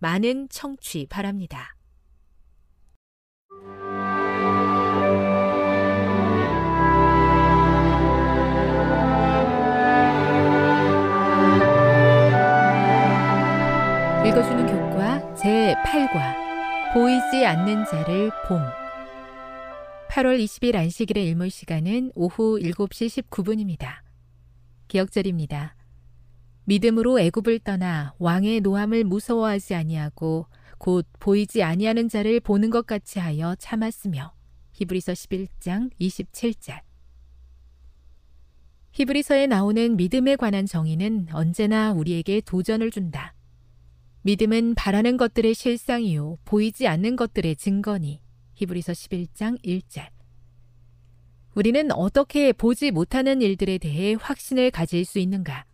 많은 청취 바랍니다. 읽어주는 교과 제8과 보이지 않는 자를 봄 8월 20일 안식일의 일몰 시간은 오후 7시 19분입니다. 기억절입니다. 믿음으로 애굽을 떠나 왕의 노함을 무서워하지 아니하고 곧 보이지 아니하는 자를 보는 것 같이 하여 참았으며 히브리서 11장 27절 히브리서에 나오는 믿음에 관한 정의는 언제나 우리에게 도전을 준다. 믿음은 바라는 것들의 실상이요 보이지 않는 것들의 증거니 히브리서 11장 1절 우리는 어떻게 보지 못하는 일들에 대해 확신을 가질 수 있는가?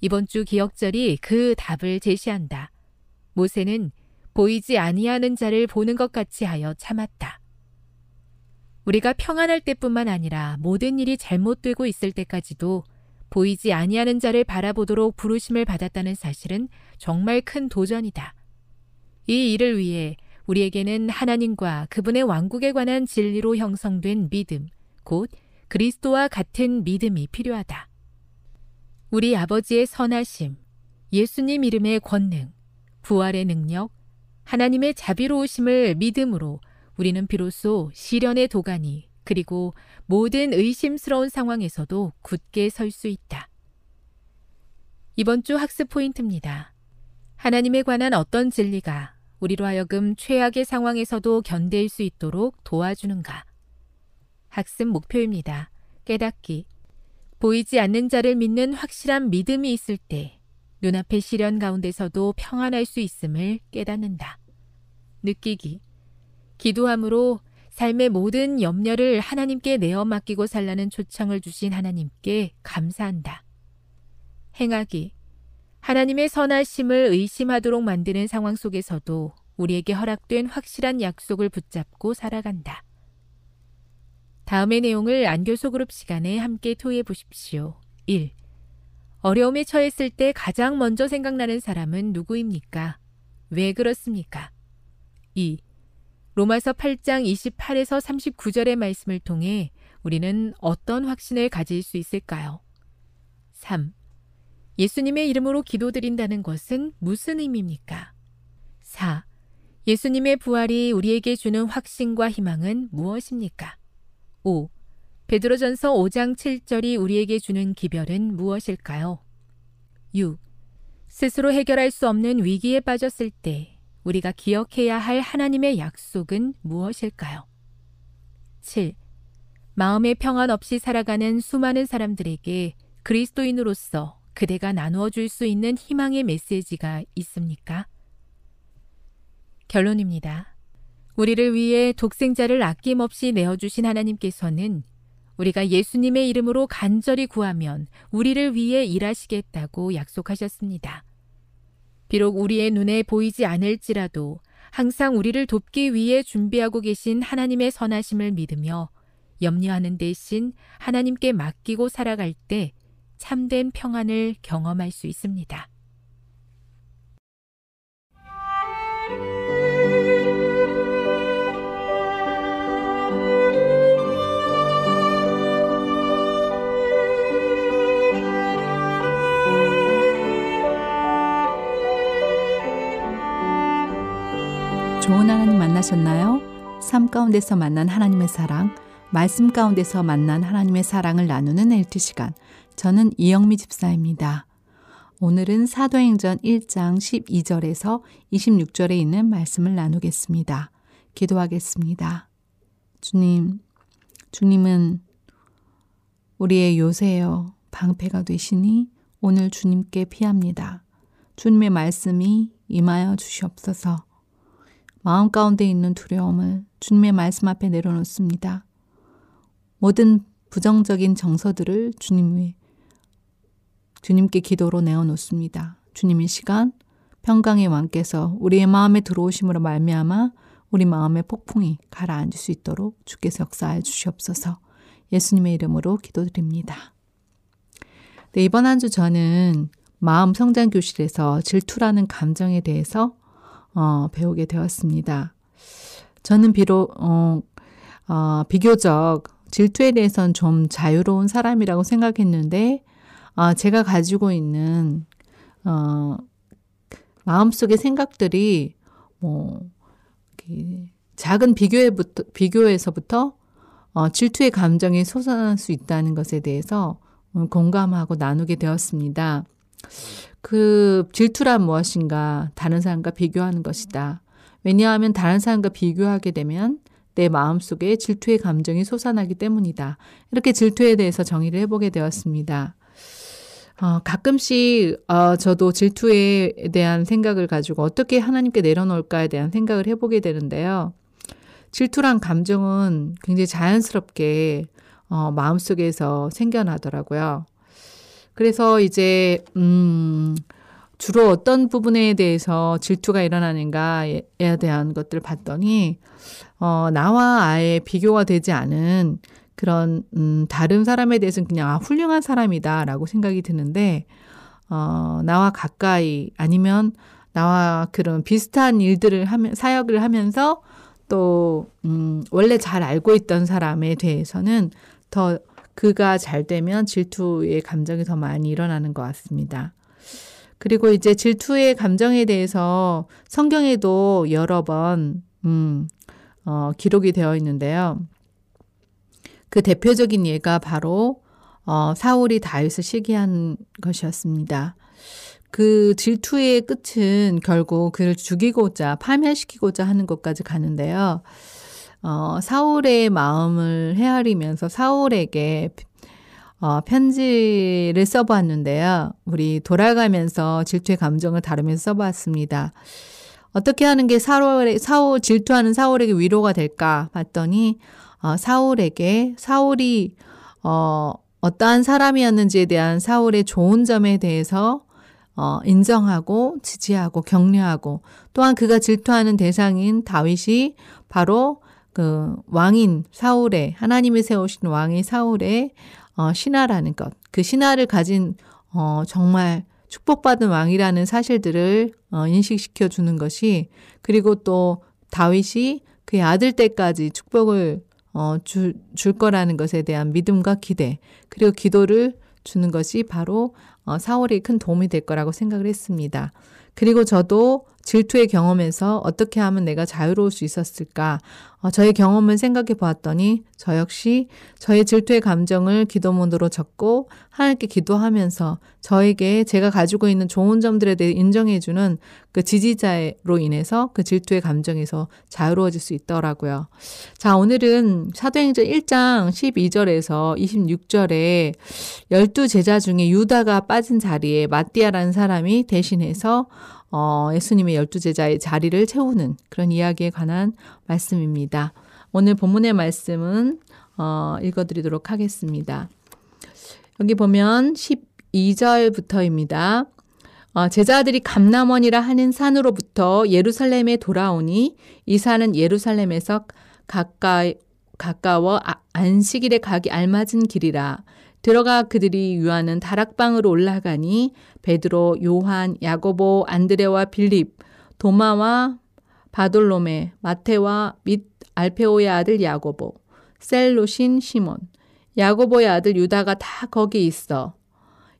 이번 주 기억절이 그 답을 제시한다. 모세는 보이지 아니하는 자를 보는 것 같이 하여 참았다. 우리가 평안할 때뿐만 아니라 모든 일이 잘못되고 있을 때까지도 보이지 아니하는 자를 바라보도록 부르심을 받았다는 사실은 정말 큰 도전이다. 이 일을 위해 우리에게는 하나님과 그분의 왕국에 관한 진리로 형성된 믿음, 곧 그리스도와 같은 믿음이 필요하다. 우리 아버지의 선하심, 예수님 이름의 권능, 부활의 능력, 하나님의 자비로우심을 믿음으로 우리는 비로소 시련의 도가니 그리고 모든 의심스러운 상황에서도 굳게 설 수 있다. 이번 주 학습 포인트입니다. 하나님에 관한 어떤 진리가 우리로 하여금 최악의 상황에서도 견딜 수 있도록 도와주는가? 학습 목표입니다. 깨닫기. 보이지 않는 자를 믿는 확실한 믿음이 있을 때 눈앞의 시련 가운데서도 평안할 수 있음을 깨닫는다. 느끼기. 기도함으로 삶의 모든 염려를 하나님께 내어 맡기고 살라는 초청을 주신 하나님께 감사한다. 행하기. 하나님의 선하심을 의심하도록 만드는 상황 속에서도 우리에게 허락된 확실한 약속을 붙잡고 살아간다. 다음의 내용을 안교소 그룹 시간에 함께 토의해 보십시오. 1. 어려움에 처했을 때 가장 먼저 생각나는 사람은 누구입니까? 왜 그렇습니까? 2. 로마서 8장 28에서 39절의 말씀을 통해 우리는 어떤 확신을 가질 수 있을까요? 3. 예수님의 이름으로 기도드린다는 것은 무슨 의미입니까? 4. 예수님의 부활이 우리에게 주는 확신과 희망은 무엇입니까? 5. 베드로전서 5장 7절이 우리에게 주는 기별은 무엇일까요? 6. 스스로 해결할 수 없는 위기에 빠졌을 때 우리가 기억해야 할 하나님의 약속은 무엇일까요? 7. 마음의 평안 없이 살아가는 수많은 사람들에게 그리스도인으로서 그대가 나누어 줄 수 있는 희망의 메시지가 있습니까? 결론입니다. 우리를 위해 독생자를 아낌없이 내어주신 하나님께서는 우리가 예수님의 이름으로 간절히 구하면 우리를 위해 일하시겠다고 약속하셨습니다. 비록 우리의 눈에 보이지 않을지라도 항상 우리를 돕기 위해 준비하고 계신 하나님의 선하심을 믿으며 염려하는 대신 하나님께 맡기고 살아갈 때 참된 평안을 경험할 수 있습니다. 좋은 하나님 만나셨나요? 삶 가운데서 만난 하나님의 사랑, 말씀 가운데서 만난 하나님의 사랑을 나누는 엘트 시간. 저는 이영미 집사입니다. 오늘은 사도행전 1장 12절에서 26절에 있는 말씀을 나누겠습니다. 기도하겠습니다. 주님, 주님은 우리의 요새여 방패가 되시니 오늘 주님께 피합니다. 주님의 말씀이 임하여 주시옵소서. 마음 가운데 있는 두려움을 주님의 말씀 앞에 내려놓습니다. 모든 부정적인 정서들을 주님의 주님께 기도로 내어놓습니다. 주님의 시간 평강의 왕께서 우리의 마음에 들어오심으로 말미암아 우리 마음의 폭풍이 가라앉을 수 있도록 주께서 역사해 주시옵소서. 예수님의 이름으로 기도드립니다. 네, 이번 한 주 저는 마음 성장 교실에서 질투라는 감정에 대해서 어, 배우게 되었습니다. 저는 비록 어, 어, 비교적 질투에 대해서는 좀 자유로운 사람이라고 생각했는데 어, 제가 가지고 있는 어, 마음속의 생각들이 뭐 작은 비교에부터 비교에서부터 어, 질투의 감정이 솟아날 수 있다는 것에 대해서 음, 공감하고 나누게 되었습니다. 그 질투란 무엇인가? 다른 사람과 비교하는 것이다. 왜냐하면 다른 사람과 비교하게 되면 내 마음속에 질투의 감정이 솟아나기 때문이다. 이렇게 질투에 대해서 정의를 해보게 되었습니다. 어, 가끔씩 어, 저도 질투에 대한 생각을 가지고 어떻게 하나님께 내려놓을까에 대한 생각을 해보게 되는데요. 질투란 감정은 굉장히 자연스럽게 어, 마음속에서 생겨나더라고요. 그래서 이제 음 주로 어떤 부분에 대해서 질투가 일어나는가에 대한 것들을 봤더니 어 나와 아예 비교가 되지 않은 그런 음 다른 사람에 대해서는 그냥 아 훌륭한 사람이다라고 생각이 드는데 어 나와 가까이 아니면 나와 그런 비슷한 일들을 하면 사역을 하면서 또 음, 원래 잘 알고 있던 사람에 대해서는 더 그가 잘 되면 질투의 감정이 더 많이 일어나는 것 같습니다. 그리고 이제 질투의 감정에 대해서 성경에도 여러 번, 음, 어, 기록이 되어 있는데요. 그 대표적인 예가 바로, 어, 사울이 다윗을 시기한 것이었습니다. 그 질투의 끝은 결국 그를 죽이고자, 파멸시키고자 하는 것까지 가는데요. 어, 사울의 마음을 헤아리면서 사울에게 어, 편지를 써보았는데요. 우리 돌아가면서 질투의 감정을 다루면서 써봤습니다. 어떻게 하는 게 사울에, 사울, 질투하는 사울에게 위로가 될까 봤더니, 어, 사울에게, 사울이, 어, 어떠한 사람이었는지에 대한 사울의 좋은 점에 대해서, 어, 인정하고, 지지하고, 격려하고, 또한 그가 질투하는 대상인 다윗이 바로 그 왕인 사울의 하나님이 세우신 왕이 사울의 어, 신하라는 것, 그 신하를 가진 어, 정말 축복받은 왕이라는 사실들을 어, 인식시켜 주는 것이 그리고 또 다윗이 그의 아들 때까지 축복을 어, 줄, 줄 거라는 것에 대한 믿음과 기대 그리고 기도를 주는 것이 바로 어, 사울이 큰 도움이 될 거라고 생각을 했습니다. 그리고 저도 질투의 경험에서 어떻게 하면 내가 자유로울 수 있었을까? 어, 저의 경험을 생각해 보았더니 저 역시 저의 질투의 감정을 기도문으로 적고 하나님께 기도하면서 저에게 제가 가지고 있는 좋은 점들에 대해 인정해 주는 그 지지자로 인해서 그 질투의 감정에서 자유로워질 수 있더라고요. 자, 오늘은 사도행전 1장 12절에서 26절에 열두 제자 중에 유다가 빠진 자리에 마띠아라는 사람이 대신해서 어, 예수님의 열두 제자의 자리를 채우는 그런 이야기에 관한 말씀입니다. 오늘 본문의 말씀은 어, 읽어드리도록 하겠습니다. 여기 보면 12절부터입니다. 어, 제자들이 감남원이라 하는 산으로부터 예루살렘에 돌아오니 이 산은 예루살렘에서 가까이 가까워 아, 안식일에 가기 알맞은 길이라 들어가 그들이 유하는 다락방으로 올라가니 베드로, 요한, 야고보, 안드레와 빌립, 도마와 바돌로메, 마테와 및 알페오의 아들 야고보, 셀로신 시몬, 야고보의 아들 유다가 다 거기 있어.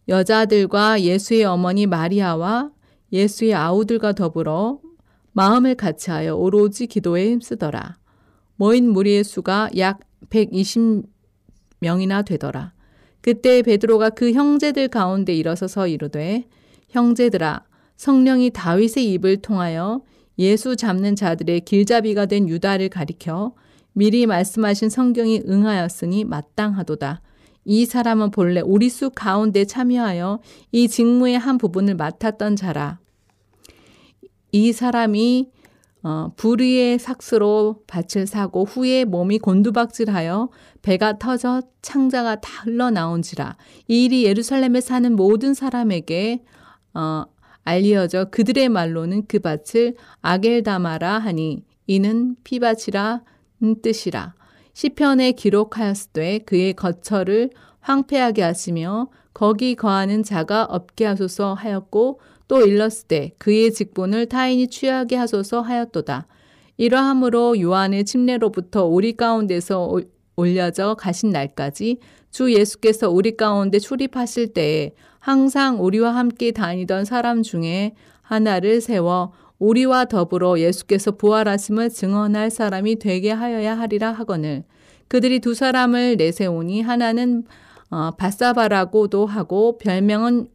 여자들과 예수의 어머니 마리아와 예수의 아우들과 더불어 마음을 같이하여 오로지 기도에 힘쓰더라. 모인 무리의 수가 약 120명이나 되더라. 그때 베드로가 그 형제들 가운데 일어서서 이르되 형제들아 성령이 다윗의 입을 통하여 예수 잡는 자들의 길잡이가 된 유다를 가리켜 미리 말씀하신 성경이 응하였으니 마땅하도다. 이 사람은 본래 우리 수 가운데 참여하여 이 직무의 한 부분을 맡았던 자라. 이 사람이 어, 불의의 삭스로 밭을 사고 후에 몸이 곤두박질하여 배가 터져 창자가 다 흘러나온지라 이 일이 예루살렘에 사는 모든 사람에게 어, 알려져 그들의 말로는 그 밭을 아겔다마라 하니 이는 피밭이라 뜻이라. 시편에 기록하였으되 그의 거처를 황폐하게 하시며 거기 거하는 자가 없게 하소서 하였고 또 일렀으되 그의 직분을 타인이 취하게 하소서 하였도다. 이러함으로 요한의 침례로부터 우리 가운데서 올려져 가신 날까지 주 예수께서 우리 가운데 출입하실 때에 항상 우리와 함께 다니던 사람 중에 하나를 세워 우리와 더불어 예수께서 부활하심을 증언할 사람이 되게 하여야 하리라 하거늘 그들이 두 사람을 내세우니 하나는 어, 바사바라고도 하고 별명은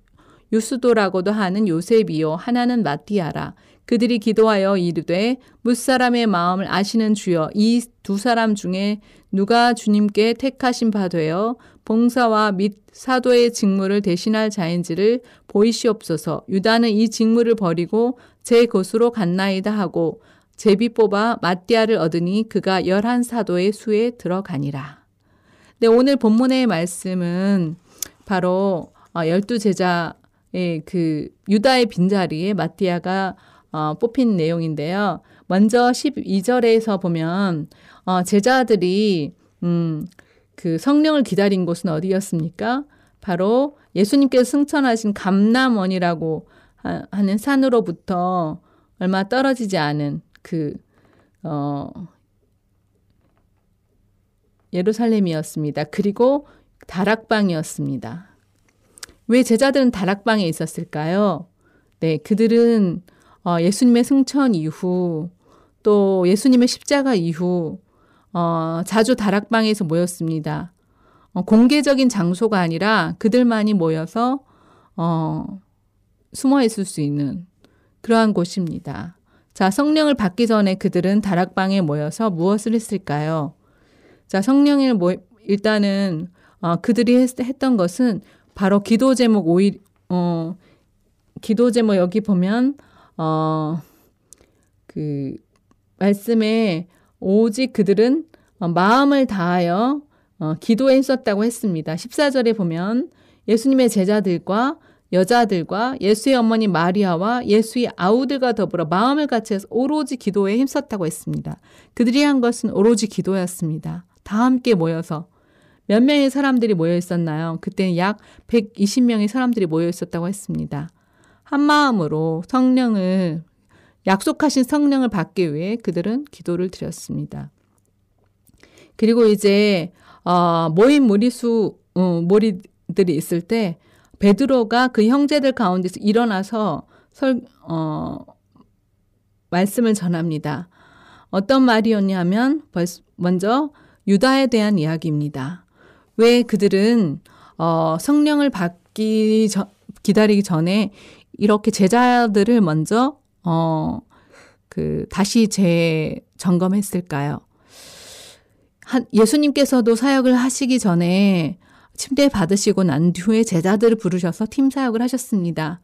유수도라고도 하는 요셉이요 하나는 마티아라 그들이 기도하여 이르되 무사람의 마음을 아시는 주여 이 두 사람 중에 누가 주님께 택하신 바 되어 봉사와 및 사도의 직무를 대신할 자인지를 보이시옵소서 유다는 이 직무를 버리고 제 곳으로 갔나이다 하고 제비 뽑아 마띠아를 얻으니 그가 열한 사도의 수에 들어가니라. 네, 오늘 본문의 말씀은 바로 어, 열두 제자 예, 그 유다의 빈자리에 마티아가 어, 뽑힌 내용인데요. 먼저 12절에서 보면 어, 제자들이 음, 그 성령을 기다린 곳은 어디였습니까? 바로 예수님께서 승천하신 감남원이라고 하는 산으로부터 얼마 떨어지지 않은 그 어, 예루살렘이었습니다. 그리고 다락방이었습니다. 왜 제자들은 다락방에 있었을까요? 네, 그들은 어, 예수님의 승천 이후 또 예수님의 십자가 이후 어, 자주 다락방에서 모였습니다. 어, 공개적인 장소가 아니라 그들만이 모여서 어, 숨어 있을 수 있는 그러한 곳입니다. 자, 성령을 받기 전에 그들은 다락방에 모여서 무엇을 했을까요? 자, 성령을 모, 일단은 어, 그들이 했, 했던 것은 바로 기도 제목 오일 어 기도 제목 여기 보면 어 그 말씀에 오직 그들은 어, 마음을 다하여 어, 기도했었다고 했습니다. 14절에 보면 예수님의 제자들과 여자들과 예수의 어머니 마리아와 예수의 아우들과 더불어 마음을 같이 해서 오로지 기도에 힘썼다고 했습니다. 그들이 한 것은 오로지 기도였습니다. 다 함께 모여서 몇 명의 사람들이 모여 있었나요? 그때는 약 120명의 사람들이 모여 있었다고 했습니다. 한 마음으로 성령을 약속하신 성령을 받기 위해 그들은 기도를 드렸습니다. 그리고 이제 어, 모인 무리수 어, 무리들이 있을 때 베드로가 그 형제들 가운데서 일어나서 설, 어, 말씀을 전합니다. 어떤 말이었냐면 먼저 유다에 대한 이야기입니다. 왜 그들은 어, 성령을 받기 전, 기다리기 전에 이렇게 제자들을 먼저 어, 그 다시 재점검했을까요? 한 예수님께서도 사역을 하시기 전에 침대 받으시고 난 뒤에 제자들을 부르셔서 팀 사역을 하셨습니다.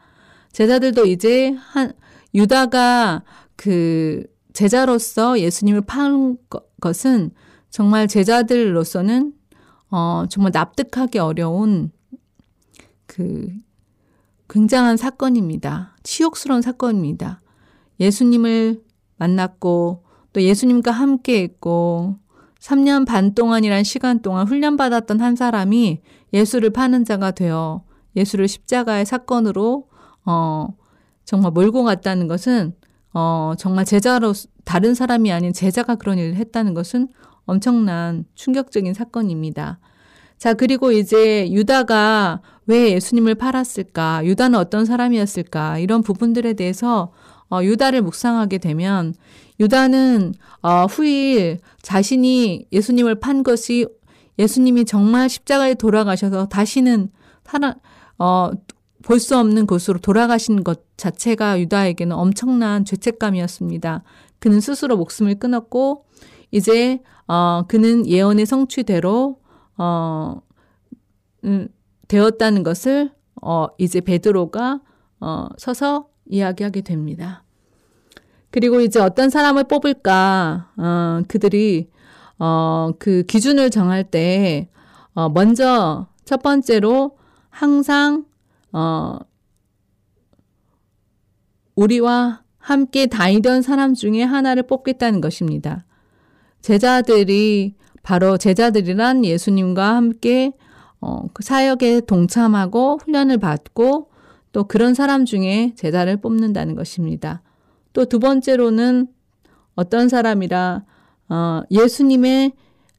제자들도 이제 한 유다가 그 제자로서 예수님을 판 것은 정말 제자들로서는 어 정말 납득하기 어려운 그 굉장한 사건입니다. 치욕스러운 사건입니다. 예수님을 만났고 또 예수님과 함께 했고 3년 반 동안이란 시간 동안 훈련받았던 한 사람이 예수를 파는 자가 되어 예수를 십자가의 사건으로 어 정말 몰고 갔다는 것은 어 정말 제자로 다른 사람이 아닌 제자가 그런 일을 했다는 것은 엄청난 충격적인 사건입니다. 자, 그리고 이제 유다가 왜 예수님을 팔았을까? 유다는 어떤 사람이었을까? 이런 부분들에 대해서 어, 유다를 묵상하게 되면 유다는 어, 후일 자신이 예수님을 판 것이 예수님이 정말 십자가에 돌아가셔서 다시는 살아 어, 볼 수 없는 곳으로 돌아가신 것 자체가 유다에게는 엄청난 죄책감이었습니다. 그는 스스로 목숨을 끊었고 이제 어, 그는 예언의 성취대로 어, 음, 되었다는 것을 어, 이제 베드로가 어, 서서 이야기하게 됩니다. 그리고 이제 어떤 사람을 뽑을까, 어, 그들이, 어, 그 기준을 정할 때, 어, 먼저 첫 번째로 항상, 어, 우리와 함께 다니던 사람 중에 하나를 뽑겠다는 것입니다. 제자들이 바로 제자들이란 예수님과 함께 어, 그 사역에 동참하고 훈련을 받고 또 그런 사람 중에 제자를 뽑는다는 것입니다. 또 두 번째로는 어떤 사람이라 어, 예수님의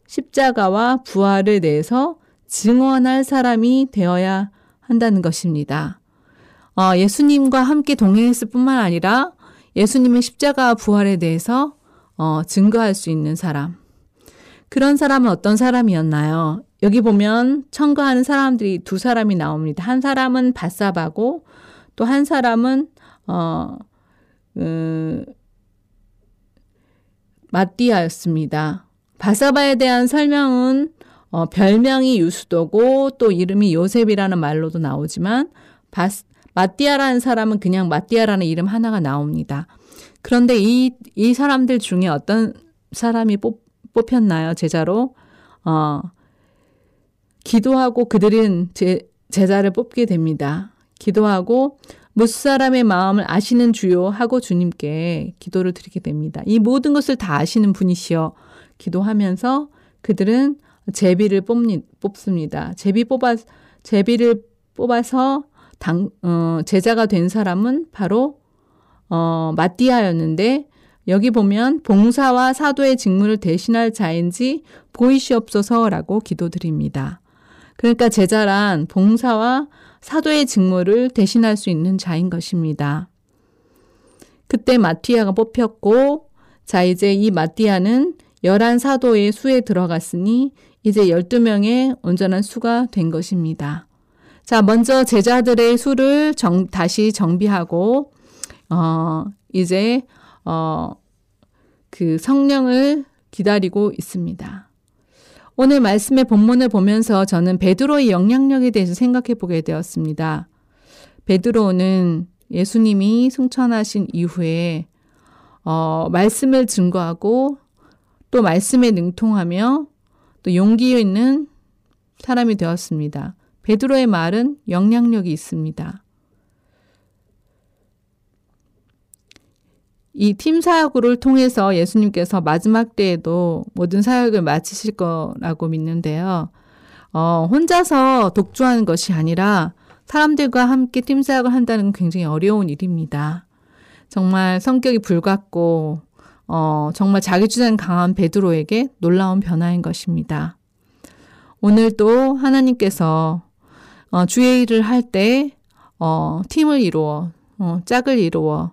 십자가와 부활을 내서 증언할 사람이 되어야 한다는 것입니다. 어, 예수님과 함께 동행했을 뿐만 아니라 예수님의 십자가와 부활에 대해서 어, 증거할 수 있는 사람. 그런 사람은 어떤 사람이었나요? 여기 보면 청거하는 사람들이 두 사람이 나옵니다. 한 사람은 바사바고 또 한 사람은 어, 음, 마띠아였습니다. 바사바에 대한 설명은 어, 별명이 유수도고 또 이름이 요셉이라는 말로도 나오지만 바, 마띠아라는 사람은 그냥 마띠아라는 이름 하나가 나옵니다. 그런데 이, 이 사람들 중에 어떤 사람이 뽑, 뽑혔나요? 제자로? 어, 기도하고 그들은 제, 제자를 뽑게 됩니다. 기도하고 무수 사람의 마음을 아시는 주요 하고 주님께 기도를 드리게 됩니다. 이 모든 것을 다 아시는 분이시여 기도하면서 그들은 제비를 뽑니, 뽑습니다. 제비 뽑아 제비를 뽑아서 당, 어, 제자가 된 사람은 바로 어, 마띠아였는데 여기 보면 봉사와 사도의 직무를 대신할 자인지 보이시옵소서라고 기도드립니다. 그러니까 제자란 봉사와 사도의 직무를 대신할 수 있는 자인 것입니다. 그때 마티아가 뽑혔고, 자, 이제 이 마티아는 열한 사도의 수에 들어갔으니 이제 12명의 온전한 수가 된 것입니다. 자, 먼저 제자들의 수를 정, 다시 정비하고, 어, 이제, 어, 그 성령을 기다리고 있습니다. 오늘 말씀의 본문을 보면서 저는 베드로의 영향력에 대해서 생각해 보게 되었습니다. 베드로는 예수님이 승천하신 이후에 어, 말씀을 증거하고 또 말씀에 능통하며 또 용기 있는 사람이 되었습니다. 베드로의 말은 영향력이 있습니다. 이 팀 사역을 통해서 예수님께서 마지막 때에도 모든 사역을 마치실 거라고 믿는데요. 어, 혼자서 독주하는 것이 아니라 사람들과 함께 팀 사역을 한다는 건 굉장히 어려운 일입니다. 정말 성격이 불같고 어, 정말 자기 주장 강한 베드로에게 놀라운 변화인 것입니다. 오늘 또 하나님께서 어, 주의 일을 할 때 어, 팀을 이루어 어, 짝을 이루어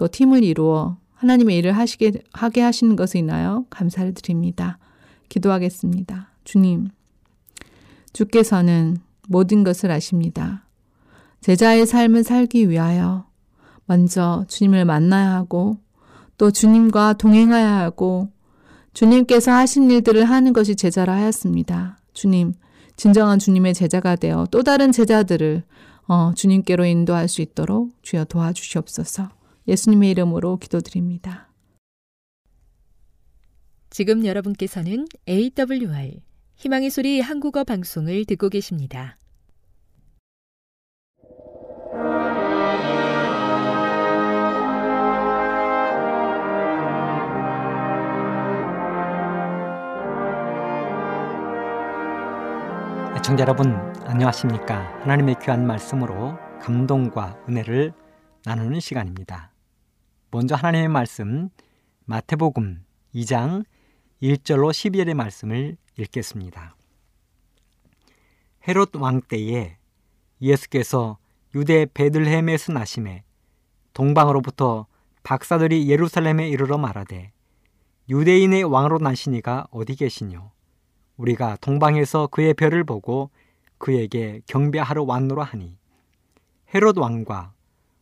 또 팀을 이루어 하나님의 일을 하시게, 하게 하시는 것을 인하여 감사를 드립니다. 기도하겠습니다. 주님, 주께서는 모든 것을 아십니다. 제자의 삶을 살기 위하여 먼저 주님을 만나야 하고 또 주님과 동행해야 하고 주님께서 하신 일들을 하는 것이 제자라 하였습니다. 주님, 진정한 주님의 제자가 되어 또 다른 제자들을 어, 주님께로 인도할 수 있도록 주여 도와주시옵소서. 예수님의 이름으로 기도드립니다. 지금 여러분께서는 AWR 희망의 소리 한국어 방송을 듣고 계십니다. 애청자 여러분 안녕하십니까 하나님의 귀한 말씀으로 감동과 은혜를 나누는 시간입니다 먼저 하나님의 말씀 마태복음 2장 1절로 12절의 말씀을 읽겠습니다. 헤롯 왕 때에 예수께서 유대 베들레헴에서 나심에 동방으로부터 박사들이 예루살렘에 이르러 말하되 유대인의 왕으로 나시니가 어디 계시뇨? 우리가 동방에서 그의 별을 보고 그에게 경배하러 왔노라 하니. 헤롯 왕과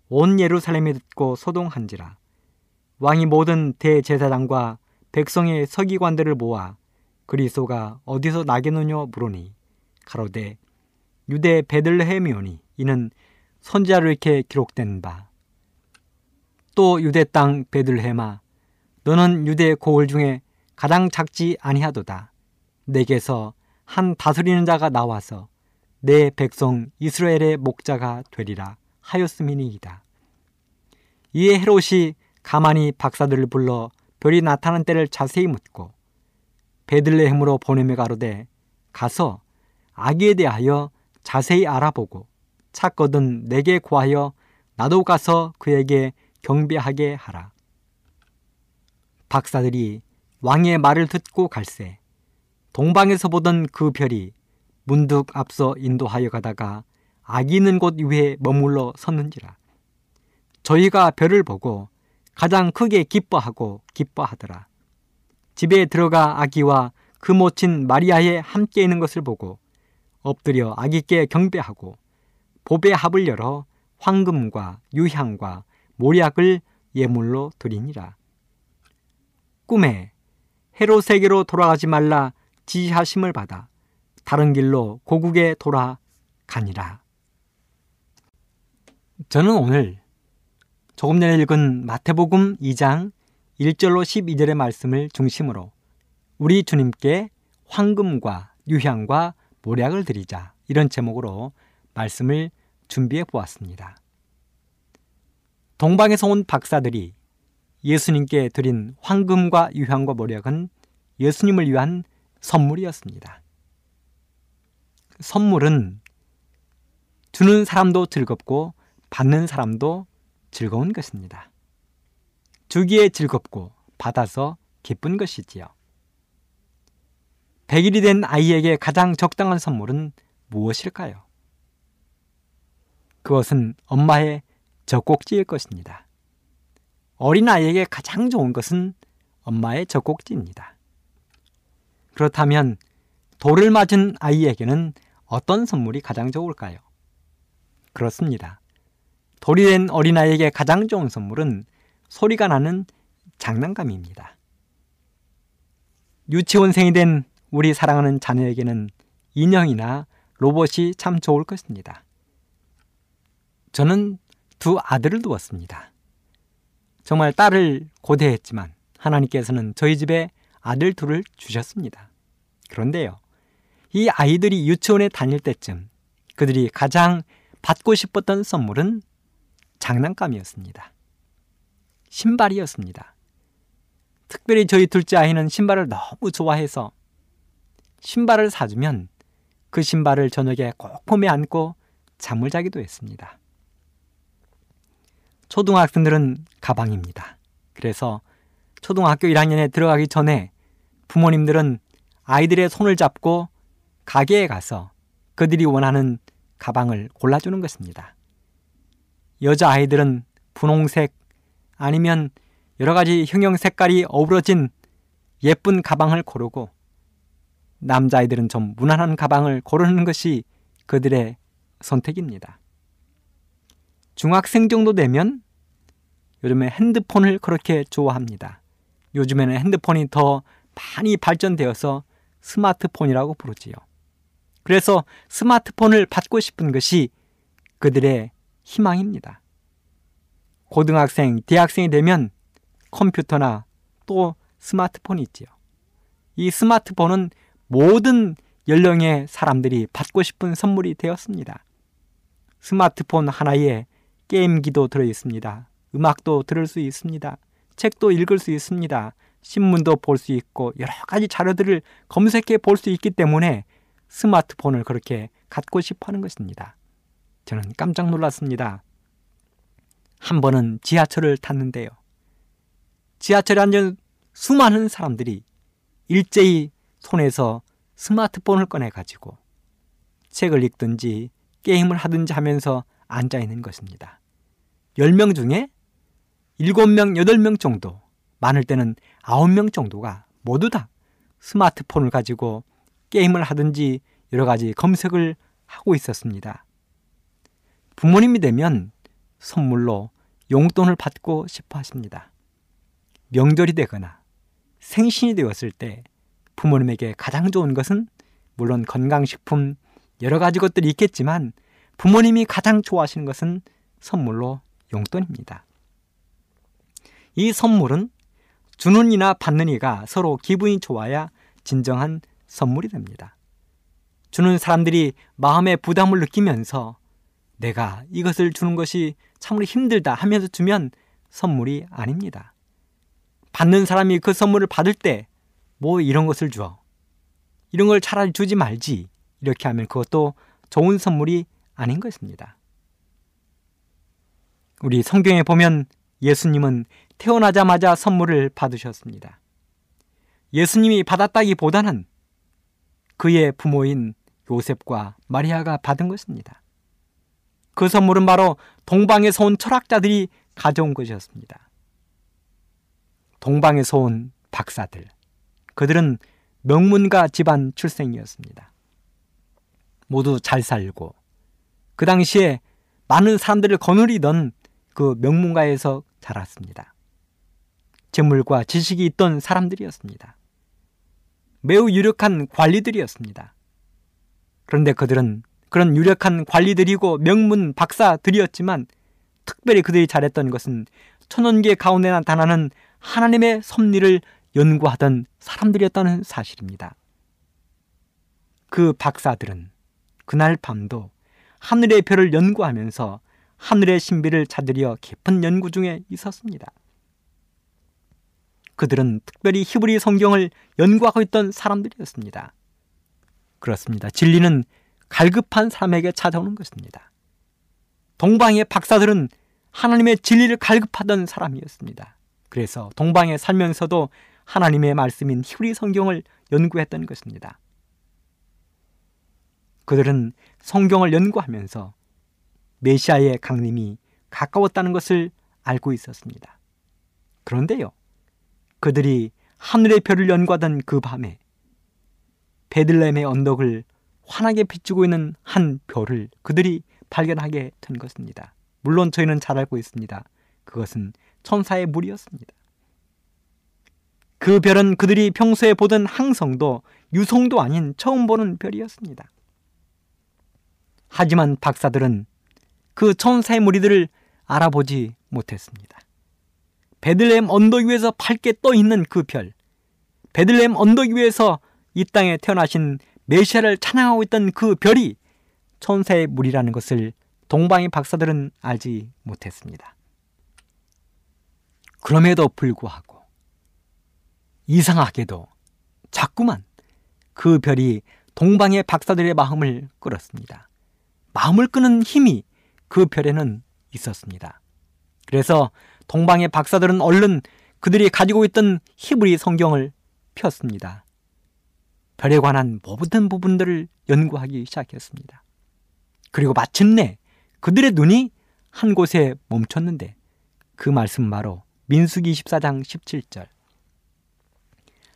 온 예루살렘이 듣고 소동한지라. 왕이 모든 대제사장과 백성의 서기관들을 모아 그리스도가 어디서 나겠느냐 물으니 가로되 유대 베들레헴이오니 이는 선지자로 이렇게 기록된 바. 또 유대 땅 베들레헴아 너는 유대 고을 중에 가장 작지 아니하도다. 내게서 한 다스리는 자가 나와서 내 백성 이스라엘의 목자가 되리라 하였음이니이다. 이에 헤롯이 가만히 박사들을 불러 별이 나타난 때를 자세히 묻고 베들레헴으로 보내며 가로되 가서 아기에 대하여 자세히 알아보고 찾거든 내게 구하여 나도 가서 그에게 경배하게 하라. 박사들이 왕의 말을 듣고 갈새 동방에서 보던 그 별이 문득 앞서 인도하여 가다가 아기 있는 곳 위에 머물러 섰는지라. 저희가 별을 보고 가장 크게 기뻐하고 기뻐하더라. 집에 들어가 아기와 그 모친 마리아에 함께 있는 것을 보고 엎드려 아기께 경배하고 보배 합을 열어 황금과 유향과 모략을 예물로 드리니라. 꿈에 헤로세계로 돌아가지 말라 지시하심을 받아 다른 길로 고국에 돌아가니라. 저는 오늘 조금 전에 읽은 마태복음 2장 1절로 12절의 말씀을 중심으로 우리 주님께 황금과 유향과 모략을 드리자 이런 제목으로 말씀을 준비해 보았습니다. 동방에서 온 박사들이 예수님께 드린 황금과 유향과 모략은 예수님을 위한 선물이었습니다. 선물은 주는 사람도 즐겁고 받는 사람도 즐거운 것입니다. 주기에 즐겁고 받아서 기쁜 것이지요. 100일이 된 아이에게 가장 적당한 선물은 무엇일까요? 그것은 엄마의 젖꼭지일 것입니다. 어린아이에게 가장 좋은 것은 엄마의 젖꼭지입니다. 그렇다면 돌을 맞은 아이에게는 어떤 선물이 가장 좋을까요? 그렇습니다. 돌이 된 어린아이에게 가장 좋은 선물은 소리가 나는 장난감입니다. 유치원생이 된 우리 사랑하는 자녀에게는 인형이나 로봇이 참 좋을 것입니다. 저는 두 아들을 두었습니다. 정말 딸을 고대했지만 하나님께서는 저희 집에 아들 둘을 주셨습니다. 그런데요, 이 아이들이 유치원에 다닐 때쯤 그들이 가장 받고 싶었던 선물은 장난감이었습니다. 신발이었습니다. 특별히 저희 둘째 아이는 신발을 너무 좋아해서 신발을 사주면 그 신발을 저녁에 꼭 품에 안고 잠을 자기도 했습니다. 초등학생들은 가방입니다. 그래서 초등학교 1학년에 들어가기 전에 부모님들은 아이들의 손을 잡고 가게에 가서 그들이 원하는 가방을 골라주는 것입니다. 여자 아이들은 분홍색 아니면 여러 가지 형형 색깔이 어우러진 예쁜 가방을 고르고 남자아이들은 좀 무난한 가방을 고르는 것이 그들의 선택입니다. 중학생 정도 되면 요즘에 핸드폰을 그렇게 좋아합니다. 요즘에는 핸드폰이 더 많이 발전되어서 스마트폰이라고 부르지요. 그래서 스마트폰을 받고 싶은 것이 그들의 희망입니다. 고등학생, 대학생이 되면 컴퓨터나 또 스마트폰이 있지요. 이 스마트폰은 모든 연령의 사람들이 받고 싶은 선물이 되었습니다. 스마트폰 하나에 게임기도 들어 있습니다. 음악도 들을 수 있습니다. 책도 읽을 수 있습니다. 신문도 볼 수 있고 여러 가지 자료들을 검색해 볼 수 있기 때문에 스마트폰을 그렇게 갖고 싶어 하는 것입니다. 저는 깜짝 놀랐습니다. 한 번은 지하철을 탔는데요. 지하철에 앉은 수많은 사람들이 일제히 손에서 스마트폰을 꺼내 가지고 책을 읽든지 게임을 하든지 하면서 앉아 있는 것입니다. 10명 중에 7명, 8명 정도, 많을 때는 9명 정도가 모두 다 스마트폰을 가지고 게임을 하든지 여러 가지 검색을 하고 있었습니다. 부모님이 되면 선물로 용돈을 받고 싶어 하십니다. 명절이 되거나 생신이 되었을 때 부모님에게 가장 좋은 것은 물론 건강식품 여러 가지 것들이 있겠지만 부모님이 가장 좋아하시는 것은 선물로 용돈입니다. 이 선물은 주는 이나 받는 이가 서로 기분이 좋아야 진정한 선물이 됩니다. 주는 사람들이 마음의 부담을 느끼면서 내가 이것을 주는 것이 참으로 힘들다 하면서 주면 선물이 아닙니다. 받는 사람이 그 선물을 받을 때 뭐 이런 것을 줘. 이런 걸 차라리 주지 말지. 이렇게 하면 그것도 좋은 선물이 아닌 것입니다. 우리 성경에 보면 예수님은 태어나자마자 선물을 받으셨습니다. 예수님이 받았다기보다는 그의 부모인 요셉과 마리아가 받은 것입니다. 그 선물은 바로 동방에서 온 철학자들이 가져온 것이었습니다. 동방에서 온 박사들. 그들은 명문가 집안 출생이었습니다. 모두 잘 살고 그 당시에 많은 사람들을 거느리던 그 명문가에서 자랐습니다. 재물과 지식이 있던 사람들이었습니다. 매우 유력한 관리들이었습니다. 그런데 그들은 그런 유력한 관리들이고 명문 박사들이었지만 특별히 그들이 잘했던 것은 천원계 가운데 나타나는 하나님의 섭리를 연구하던 사람들이었다는 사실입니다. 그 박사들은 그날 밤도 하늘의 별을 연구하면서 하늘의 신비를 찾으려 깊은 연구 중에 있었습니다. 그들은 특별히 히브리 성경을 연구하고 있던 사람들이었습니다. 그렇습니다. 진리는 갈급한 사람에게 찾아오는 것입니다. 동방의 박사들은 하나님의 진리를 갈급하던 사람이었습니다. 그래서 동방에 살면서도 하나님의 말씀인 히브리 성경을 연구했던 것입니다. 그들은 성경을 연구하면서 메시아의 강림이 가까웠다는 것을 알고 있었습니다. 그런데요, 그들이 하늘의 별을 연구하던 그 밤에 베들레헴의 언덕을 환하게 비추고 있는 한 별을 그들이 발견하게 된 것입니다. 물론 저희는 잘 알고 있습니다. 그것은 천사의 물이었습니다. 그 별은 그들이 평소에 보던 항성도 유성도 아닌 처음 보는 별이었습니다. 하지만 박사들은 그 천사의 무리들을 알아보지 못했습니다. 베들레헴 언덕 위에서 밝게 떠 있는 그 별, 베들레헴 언덕 위에서 이 땅에 태어나신 메시아를 찬양하고 있던 그 별이 천사의 물이라는 것을 동방의 박사들은 알지 못했습니다. 그럼에도 불구하고 이상하게도 자꾸만 그 별이 동방의 박사들의 마음을 끌었습니다. 마음을 끄는 힘이 그 별에는 있었습니다. 그래서 동방의 박사들은 얼른 그들이 가지고 있던 히브리 성경을 폈습니다. 별에 관한 모든 부분들을 연구하기 시작했습니다. 그리고 마침내 그들의 눈이 한 곳에 멈췄는데 그 말씀 바로 민수기 24장 17절.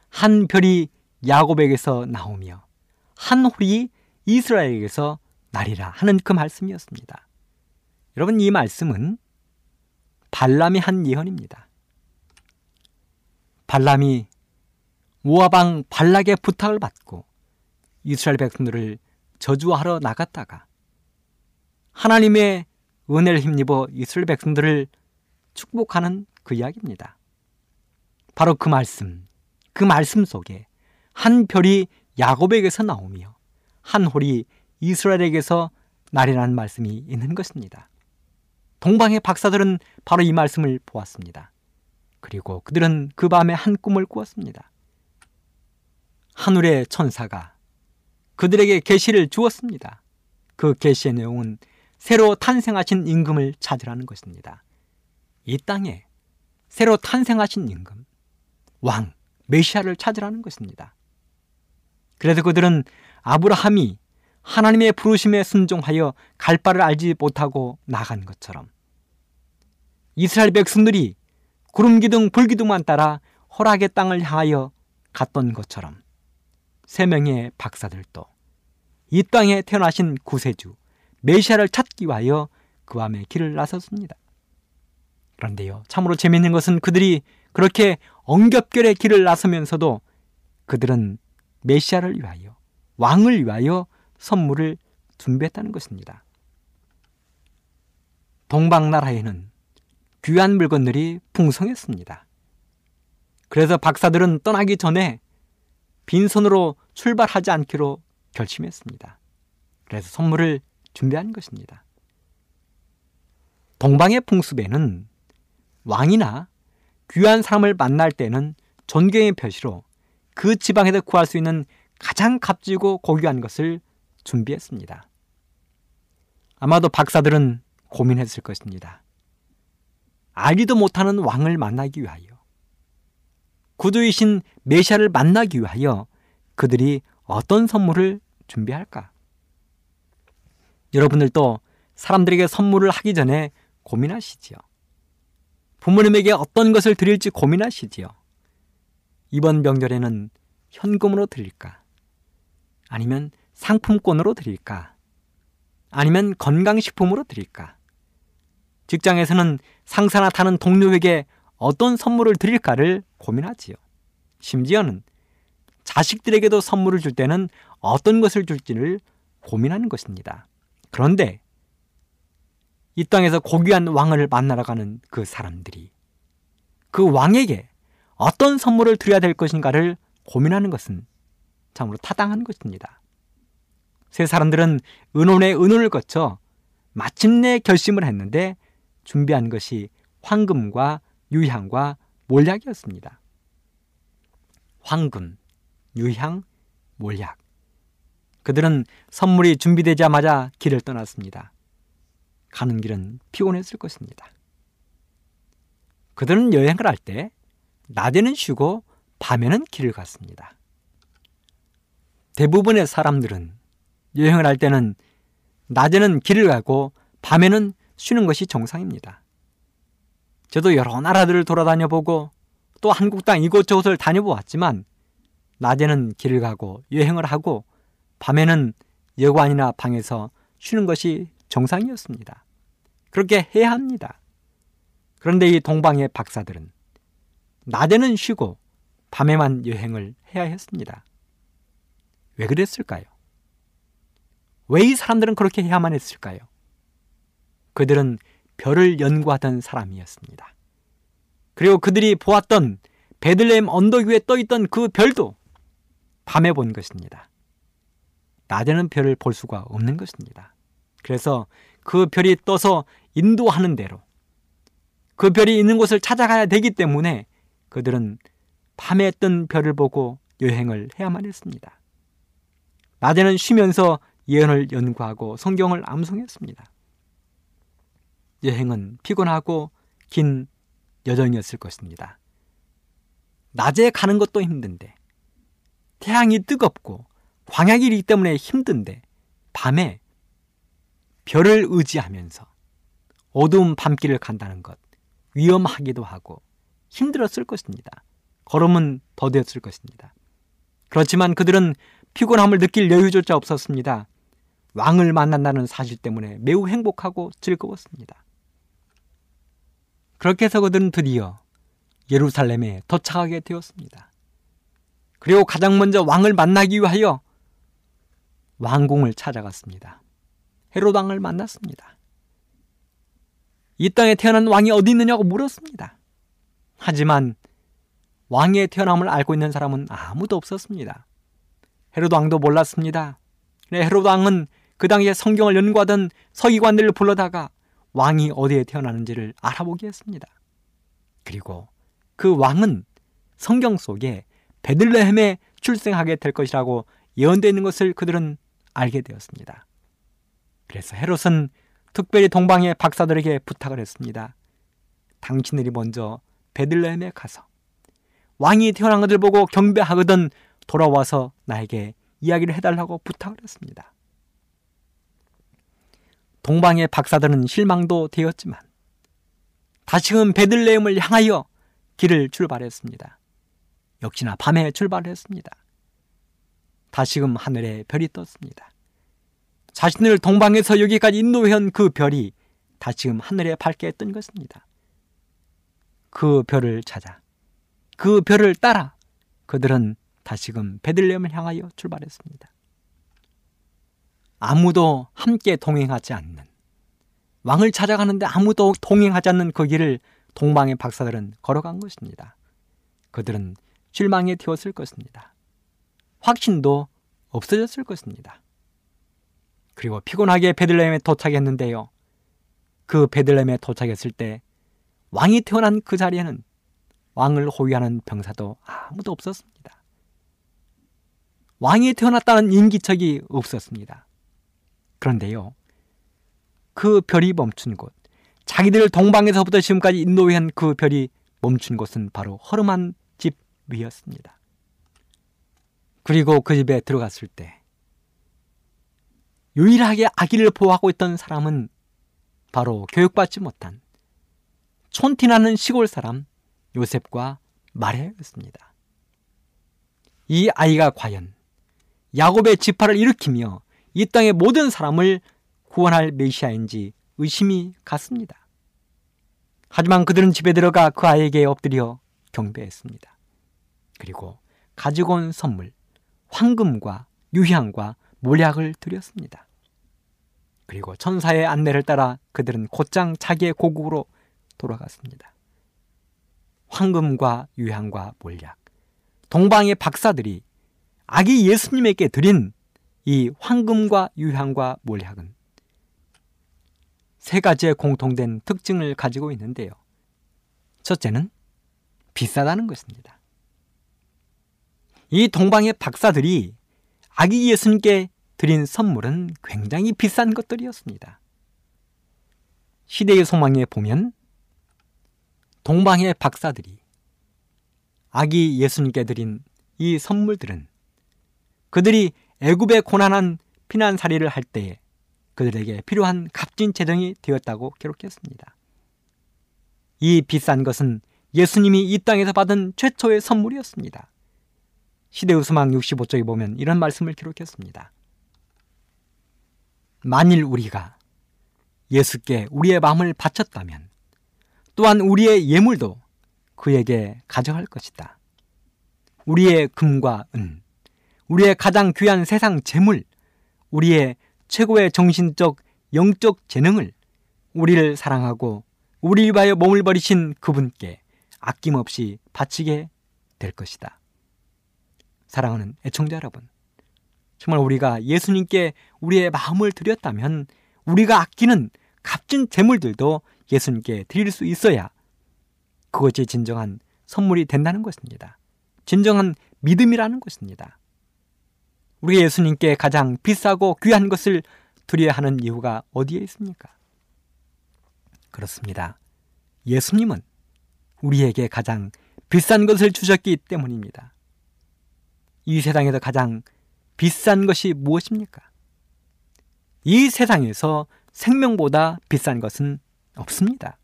한 별이 야곱에게서 나오며 한 홀이 이스라엘에게서 나리라 하는 그 말씀이었습니다. 여러분 이 말씀은 발람이 한 예언입니다. 발람이 모아방 발락의 부탁을 받고 이스라엘 백성들을 저주하러 나갔다가 하나님의 은혜를 힘입어 이스라엘 백성들을 축복하는 그 이야기입니다. 바로 그 말씀, 그 말씀 속에 한 별이 야곱에게서 나오며 한 홀이 이스라엘에게서 나리라는 말씀이 있는 것입니다. 동방의 박사들은 바로 이 말씀을 보았습니다. 그리고 그들은 그 밤에 한 꿈을 꾸었습니다. 하늘의 천사가 그들에게 계시를 주었습니다. 그 계시의 내용은 새로 탄생하신 임금을 찾으라는 것입니다. 이 땅에 새로 탄생하신 임금, 왕, 메시아를 찾으라는 것입니다. 그래서 그들은 아브라함이 하나님의 부르심에 순종하여 갈 바를 알지 못하고 나간 것처럼 이스라엘 백성들이 구름 기둥 불 기둥만 따라 허락의 땅을 향하여 갔던 것처럼 세 명의 박사들도 이 땅에 태어나신 구세주 메시아를 찾기 위하여 그 밤에 길을 나섰습니다. 그런데요, 참으로 재미있는 것은 그들이 그렇게 엉겹결에 길을 나서면서도 그들은 메시아를 위하여 왕을 위하여 선물을 준비했다는 것입니다. 동방나라에는 귀한 물건들이 풍성했습니다. 그래서 박사들은 떠나기 전에 빈손으로 출발하지 않기로 결심했습니다. 그래서 선물을 준비한 것입니다. 동방의 풍습에는 왕이나 귀한 사람을 만날 때는 존경의 표시로 그 지방에서 구할 수 있는 가장 값지고 고귀한 것을 준비했습니다. 아마도 박사들은 고민했을 것입니다. 알지도 못하는 왕을 만나기 위하여 구주이신 메시아를 만나기 위하여 그들이 어떤 선물을 준비할까? 여러분들도 사람들에게 선물을 하기 전에 고민하시지요. 부모님에게 어떤 것을 드릴지 고민하시지요. 이번 명절에는 현금으로 드릴까? 아니면 상품권으로 드릴까? 아니면 건강식품으로 드릴까? 직장에서는 상사나 다른 동료에게 어떤 선물을 드릴까를 고민하지요. 심지어는 자식들에게도 선물을 줄 때는 어떤 것을 줄지를 고민하는 것입니다. 그런데 이 땅에서 고귀한 왕을 만나러 가는 그 사람들이 그 왕에게 어떤 선물을 드려야 될 것인가를 고민하는 것은 참으로 타당한 것입니다. 세 사람들은 은혼의 은혼을 거쳐 마침내 결심을 했는데 준비한 것이 황금과 유향과 몰약이었습니다. 황금, 유향, 몰약. 그들은 선물이 준비되자마자 길을 떠났습니다. 가는 길은 피곤했을 것입니다. 그들은 여행을 할 때 낮에는 쉬고 밤에는 길을 갔습니다. 대부분의 사람들은 여행을 할 때는 낮에는 길을 가고 밤에는 쉬는 것이 정상입니다. 저도 여러 나라들을 돌아다녀 보고 또 한국 땅 이곳저곳을 다녀보았지만 낮에는 길을 가고 여행을 하고 밤에는 여관이나 방에서 쉬는 것이 정상이었습니다. 그렇게 해야 합니다. 그런데 이 동방의 박사들은 낮에는 쉬고 밤에만 여행을 해야 했습니다. 왜 그랬을까요? 왜 이 사람들은 그렇게 해야만 했을까요? 그들은 별을 연구하던 사람이었습니다. 그리고 그들이 보았던 베들레헴 언덕 위에 떠 있던 그 별도 밤에 본 것입니다. 낮에는 별을 볼 수가 없는 것입니다. 그래서 그 별이 떠서 인도하는 대로 그 별이 있는 곳을 찾아가야 되기 때문에 그들은 밤에 뜬 별을 보고 여행을 해야만 했습니다. 낮에는 쉬면서 예언을 연구하고 성경을 암송했습니다. 여행은 피곤하고 긴 여정이었을 것입니다. 낮에 가는 것도 힘든데, 태양이 뜨겁고 광야길이기 때문에 힘든데, 밤에 별을 의지하면서 어두운 밤길을 간다는 것, 위험하기도 하고 힘들었을 것입니다. 걸음은 더뎠을 것입니다. 그렇지만 그들은 피곤함을 느낄 여유조차 없었습니다. 왕을 만난다는 사실 때문에 매우 행복하고 즐거웠습니다. 그렇게 해서 그들은 드디어 예루살렘에 도착하게 되었습니다. 그리고 가장 먼저 왕을 만나기 위하여 왕궁을 찾아갔습니다. 헤롯 왕을 만났습니다. 이 땅에 태어난 왕이 어디 있느냐고 물었습니다. 하지만 왕의 태어남을 알고 있는 사람은 아무도 없었습니다. 헤롯 왕도 몰랐습니다. 헤롯 왕은 그 당시에 성경을 연구하던 서기관들을 불러다가 왕이 어디에 태어나는지를 알아보게 했습니다. 그리고 그 왕은 성경 속에 베들레헴에 출생하게 될 것이라고 예언되어 있는 것을 그들은 알게 되었습니다. 그래서 헤롯은 특별히 동방의 박사들에게 부탁을 했습니다. 당신들이 먼저 베들레헴에 가서 왕이 태어난 것을 보고 경배하거든 돌아와서 나에게 이야기를 해달라고 부탁을 했습니다. 동방의 박사들은 실망도 되었지만 다시금 베들레헴을 향하여 길을 출발했습니다. 역시나 밤에 출발했습니다. 다시금 하늘에 별이 떴습니다. 자신을 동방에서 여기까지 인도해온 그 별이 다시금 하늘에 밝게 뜬 것입니다. 그 별을 찾아 그 별을 따라 그들은 다시금 베들레헴을 향하여 출발했습니다. 아무도 함께 동행하지 않는 왕을 찾아가는데 아무도 동행하지 않는 그 길을 동방의 박사들은 걸어간 것입니다. 그들은 실망에 되었을 것입니다. 확신도 없어졌을 것입니다. 그리고 피곤하게 베들레헴에 도착했는데요. 그 베들레헴에 도착했을 때 왕이 태어난 그 자리에는 왕을 호위하는 병사도 아무도 없었습니다. 왕이 태어났다는 인기척이 없었습니다. 그런데요. 그 별이 멈춘 곳, 자기들 동방에서부터 지금까지 인도해한 그 별이 멈춘 곳은 바로 허름한 집 위였습니다. 그리고 그 집에 들어갔을 때 유일하게 아기를 보호하고 있던 사람은 바로 교육받지 못한 촌티나는 시골 사람 요셉과 마리아였습니다. 이 아이가 과연 야곱의 지파를 일으키며 이 땅의 모든 사람을 구원할 메시아인지 의심이 갔습니다. 하지만 그들은 집에 들어가 그 아이에게 엎드려 경배했습니다. 그리고 가지고 온 선물, 황금과 유향과 몰약을 드렸습니다. 그리고 천사의 안내를 따라 그들은 곧장 자기의 고국으로 돌아갔습니다. 황금과 유향과 몰약, 동방의 박사들이 아기 예수님에게 드린 이 황금과 유향과 몰약은 세 가지의 공통된 특징을 가지고 있는데요. 첫째는 비싸다는 것입니다. 이 동방의 박사들이 아기 예수님께 드린 선물은 굉장히 비싼 것들이었습니다. 시대의 소망에 보면 동방의 박사들이 아기 예수님께 드린 이 선물들은 그들이 애굽의 고난한 피난살이를 할 때에 그들에게 필요한 값진 재정이 되었다고 기록했습니다. 이 비싼 것은 예수님이 이 땅에서 받은 최초의 선물이었습니다. 시대우스망 65쪽에 보면 이런 말씀을 기록했습니다. 만일 우리가 예수께 우리의 마음을 바쳤다면 또한 우리의 예물도 그에게 가져갈 것이다. 우리의 금과 은, 우리의 가장 귀한 세상 재물, 우리의 최고의 정신적, 영적 재능을 우리를 사랑하고 우리를 위하여 몸을 버리신 그분께 아낌없이 바치게 될 것이다. 사랑하는 애청자 여러분, 정말 우리가 예수님께 우리의 마음을 드렸다면 우리가 아끼는 값진 재물들도 예수님께 드릴 수 있어야 그것이 진정한 선물이 된다는 것입니다. 진정한 믿음이라는 것입니다. 우리 예수님께 가장 비싸고 귀한 것을 드려야 하는 이유가 어디에 있습니까? 그렇습니다. 예수님은 우리에게 가장 비싼 것을 주셨기 때문입니다. 이 세상에서 가장 비싼 것이 무엇입니까? 이 세상에서 생명보다 비싼 것은 없습니다.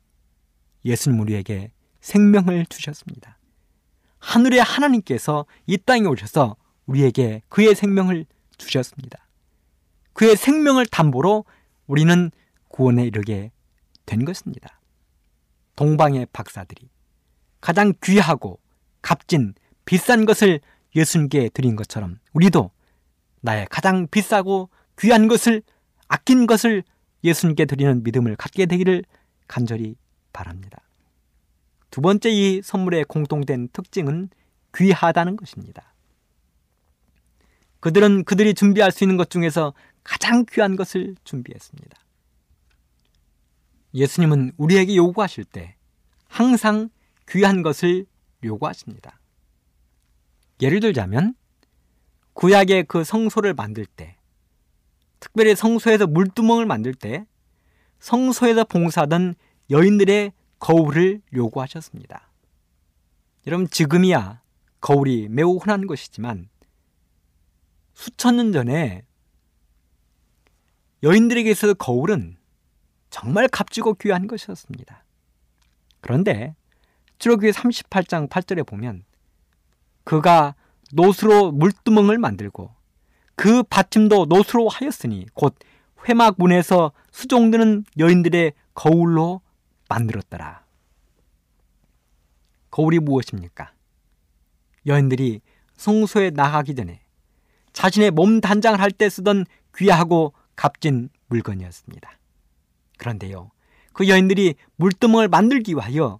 예수님 우리에게 생명을 주셨습니다. 하늘의 하나님께서 이 땅에 오셔서 우리에게 그의 생명을 주셨습니다. 그의 생명을 담보로 우리는 구원에 이르게 된 것입니다. 동방의 박사들이 가장 귀하고 값진 비싼 것을 예수님께 드린 것처럼 우리도 나의 가장 비싸고 귀한 것을 아낀 것을 예수님께 드리는 믿음을 갖게 되기를 간절히 바랍니다. 두 번째 이 선물의 공통된 특징은 귀하다는 것입니다. 그들은 그들이 준비할 수 있는 것 중에서 가장 귀한 것을 준비했습니다. 예수님은 우리에게 요구하실 때 항상 귀한 것을 요구하십니다. 예를 들자면 구약의 그 성소를 만들 때 특별히 성소에서 물두멍을 만들 때 성소에서 봉사하던 여인들의 거울을 요구하셨습니다. 여러분 지금이야 거울이 매우 흔한 것이지만 수천 년 전에 여인들에게 있어서 거울은 정말 값지고 귀한 것이었습니다. 그런데 출애굽기 38장 8절에 보면 그가 노수로 물두멍을 만들고 그 받침도 노수로 하였으니 곧 회막 문에서 수종드는 여인들의 거울로 만들었더라. 거울이 무엇입니까? 여인들이 성소에 나가기 전에 자신의 몸 단장을 할 때 쓰던 귀하고 값진 물건이었습니다. 그런데요, 그 여인들이 물두멍을 만들기 위하여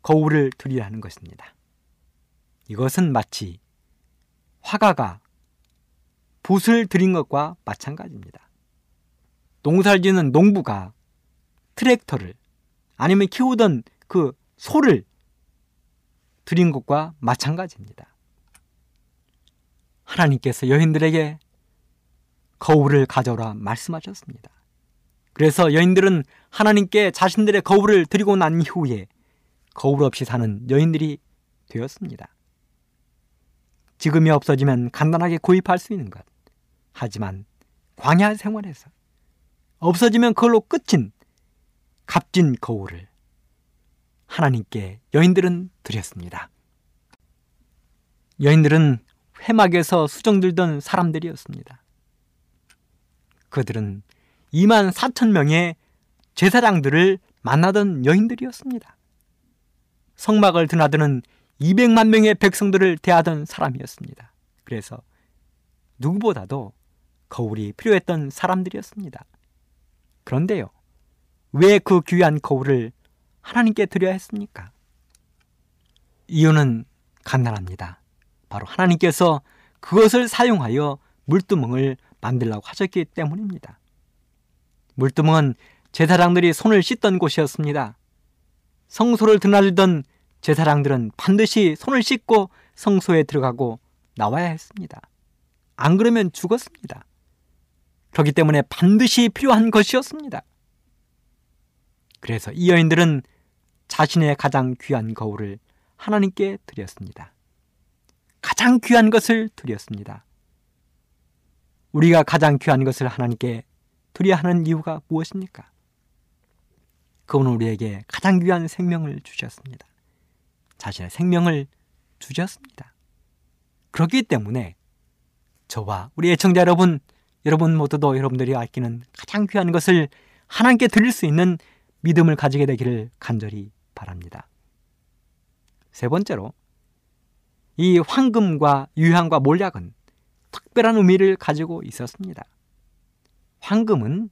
거울을 들이라는 것입니다. 이것은 마치 화가가 붓을 들인 것과 마찬가지입니다. 농사를 짓는 농부가 트랙터를 아니면 키우던 그 소를 들인 것과 마찬가지입니다. 하나님께서 여인들에게 거울을 가져오라 말씀하셨습니다. 그래서 여인들은 하나님께 자신들의 거울을 드리고 난 이후에 거울 없이 사는 여인들이 되었습니다. 지금이 없어지면 간단하게 구입할 수 있는 것. 하지만 광야 생활에서 없어지면 그걸로 끝인 값진 거울을 하나님께 여인들은 드렸습니다. 여인들은 회막에서 수정들던 사람들이었습니다. 그들은 2만 4천 명의 제사장들을 만나던 여인들이었습니다. 성막을 드나드는 200만 명의 백성들을 대하던 사람이었습니다. 그래서 누구보다도 거울이 필요했던 사람들이었습니다. 그런데요, 왜 그 귀한 거울을 하나님께 드려야 했습니까? 이유는 간단합니다. 바로 하나님께서 그것을 사용하여 물두멍을 만들라고 하셨기 때문입니다. 물두멍은 제사장들이 손을 씻던 곳이었습니다. 성소를 드나들던 제사장들은 반드시 손을 씻고 성소에 들어가고 나와야 했습니다. 안 그러면 죽었습니다. 그렇기 때문에 반드시 필요한 것이었습니다. 그래서 이 여인들은 자신의 가장 귀한 거울을 하나님께 드렸습니다. 가장 귀한 것을 드렸습니다. 우리가 가장 귀한 것을 하나님께 드려야 하는 이유가 무엇입니까? 그분은 우리에게 가장 귀한 생명을 주셨습니다. 자신의 생명을 주셨습니다. 그렇기 때문에 저와 우리 애청자 여러분, 여러분 모두도 여러분들이 아끼는 가장 귀한 것을 하나님께 드릴 수 있는 믿음을 가지게 되기를 간절히 바랍니다. 세 번째로 이 황금과 유향과 몰약은 특별한 의미를 가지고 있었습니다. 황금은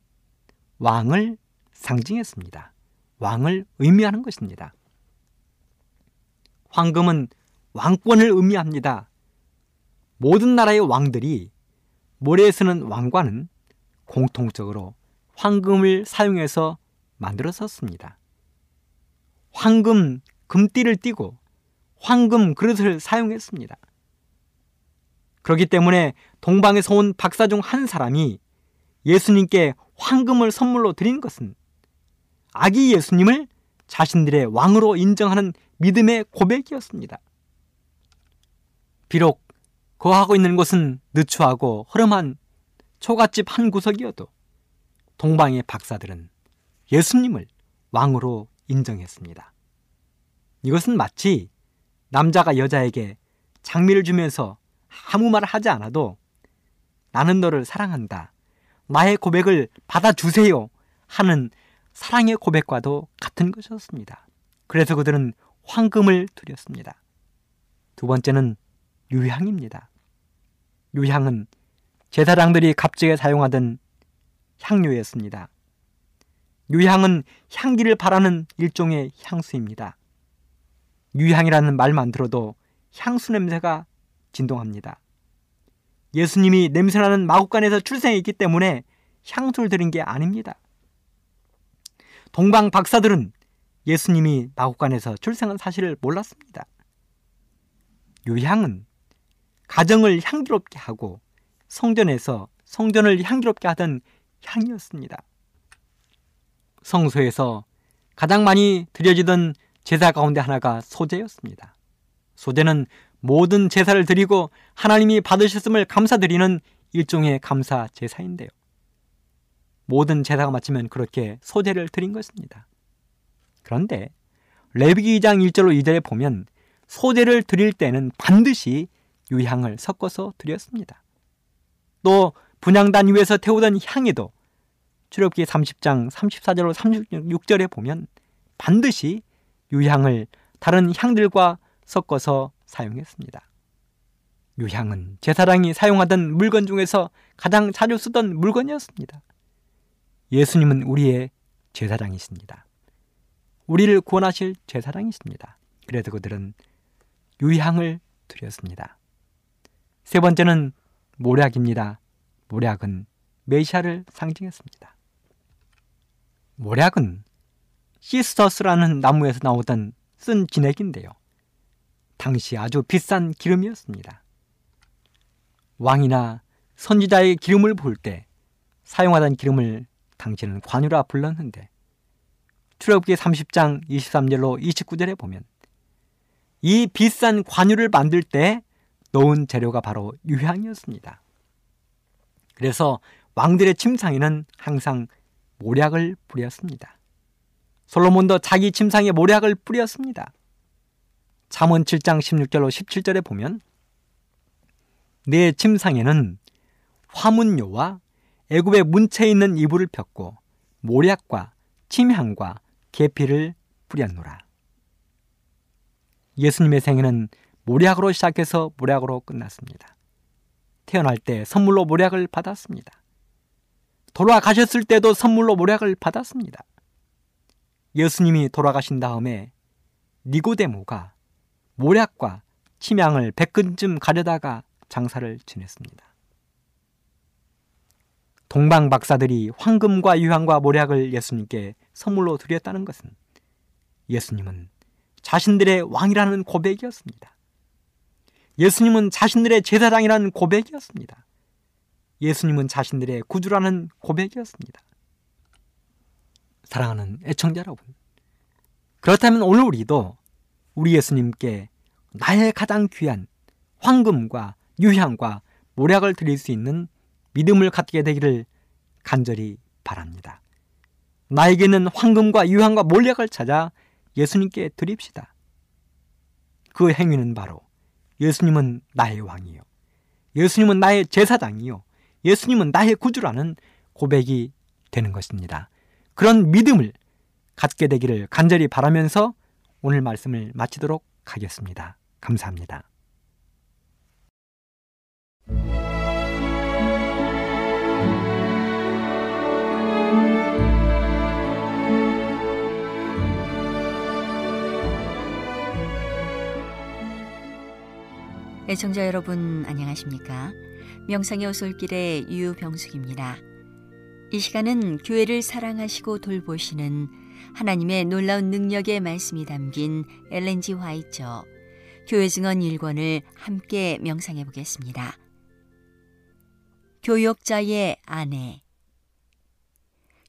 왕을 상징했습니다. 왕을 의미하는 것입니다. 황금은 왕권을 의미합니다. 모든 나라의 왕들이 모래에 쓰는 왕관은 공통적으로 황금을 사용해서 만들었었습니다. 황금 금띠를 띠고 황금 그릇을 사용했습니다. 그렇기 때문에 동방에서 온 박사 중 한 사람이 예수님께 황금을 선물로 드린 것은 아기 예수님을 자신들의 왕으로 인정하는 믿음의 고백이었습니다. 비록 거하고 있는 곳은 느추하고 허름한 초가집 한 구석이어도 동방의 박사들은 예수님을 왕으로 인정했습니다. 이것은 마치 남자가 여자에게 장미를 주면서 아무 말 하지 않아도 나는 너를 사랑한다. 나의 고백을 받아주세요. 하는 사랑의 고백과도 같은 것이었습니다. 그래서 그들은 황금을 드렸습니다. 두 번째는 유향입니다. 유향은 제사장들이 갑자기 사용하던 향료였습니다. 유향은 향기를 바라는 일종의 향수입니다. 유향이라는 말만 들어도 향수 냄새가 진동합니다. 예수님이 냄새나는 마국간에서 출생했기 때문에 향수를 드린 게 아닙니다. 동방 박사들은 예수님이 마국간에서 출생한 사실을 몰랐습니다. 유향은 가정을 향기롭게 하고 성전에서 성전을 향기롭게 하던 향이었습니다. 성소에서 가장 많이 드려지던 제사 가운데 하나가 소제였습니다. 소제는 모든 제사를 드리고 하나님이 받으셨음을 감사드리는 일종의 감사 제사인데요. 모든 제사가 마치면 그렇게 소제를 드린 것입니다. 그런데 레위기 2장 1절로 2절에 보면 소제를 드릴 때는 반드시 유향을 섞어서 드렸습니다. 또 분향단 위에서 태우던 향에도 출애굽기 30장 34절로 36절에 보면 반드시 유향을 다른 향들과 섞어서 사용했습니다. 유향은 제사장이 사용하던 물건 중에서 가장 자주 쓰던 물건이었습니다. 예수님은 우리의 제사장이십니다. 우리를 구원하실 제사장이십니다. 그래서 그들은 유향을 드렸습니다. 세 번째는 모략입니다. 모략은 메시아를 상징했습니다. 모략은 시스터스라는 나무에서 나오던 쓴 진액인데요. 당시 아주 비싼 기름이었습니다. 왕이나 선지자의 기름을 볼 때 사용하던 기름을 당시는 관유라 불렀는데 출애굽기 30장 23절로 29절에 보면 이 비싼 관유를 만들 때 넣은 재료가 바로 유향이었습니다. 그래서 왕들의 침상에는 항상 모략을 뿌렸습니다. 솔로몬도 자기 침상에 모략을 뿌렸습니다. 잠언 7장 16절로 17절에 보면 내 침상에는 화문요와 애굽의 문체에 있는 이불을 폈고 모략과 침향과 계피를 뿌렸노라. 예수님의 생애는 모략으로 시작해서 모략으로 끝났습니다. 태어날 때 선물로 모략을 받았습니다. 돌아가셨을 때도 선물로 모략을 받았습니다. 예수님이 돌아가신 다음에 니고데모가 모략과 침향을 백근쯤 가려다가 장사를 지냈습니다. 동방 박사들이 황금과 유황과 모략을 예수님께 선물로 드렸다는 것은 예수님은 자신들의 왕이라는 고백이었습니다. 예수님은 자신들의 제사장이라는 고백이었습니다. 예수님은 자신들의 구주라는 고백이었습니다. 사랑하는 애청자 여러분. 그렇다면 오늘 우리도 우리 예수님께 나의 가장 귀한 황금과 유향과 모략을 드릴 수 있는 믿음을 갖게 되기를 간절히 바랍니다. 나에게는 황금과 유향과 몰약을 찾아 예수님께 드립시다. 그 행위는 바로 예수님은 나의 왕이요. 예수님은 나의 제사장이요. 예수님은 나의 구주라는 고백이 되는 것입니다. 그런 믿음을 갖게 되기를 간절히 바라면서 오늘 말씀을 마치도록 하겠습니다. 감사합니다. 애청자 여러분 안녕하십니까? 명상의 오솔길의 유병숙입니다. 이 시간은 교회를 사랑하시고 돌보시는 하나님의 놀라운 능력의 말씀이 담긴 엘렌지 화이처 교회 증언 1권을 함께 명상해 보겠습니다. 교역자의 아내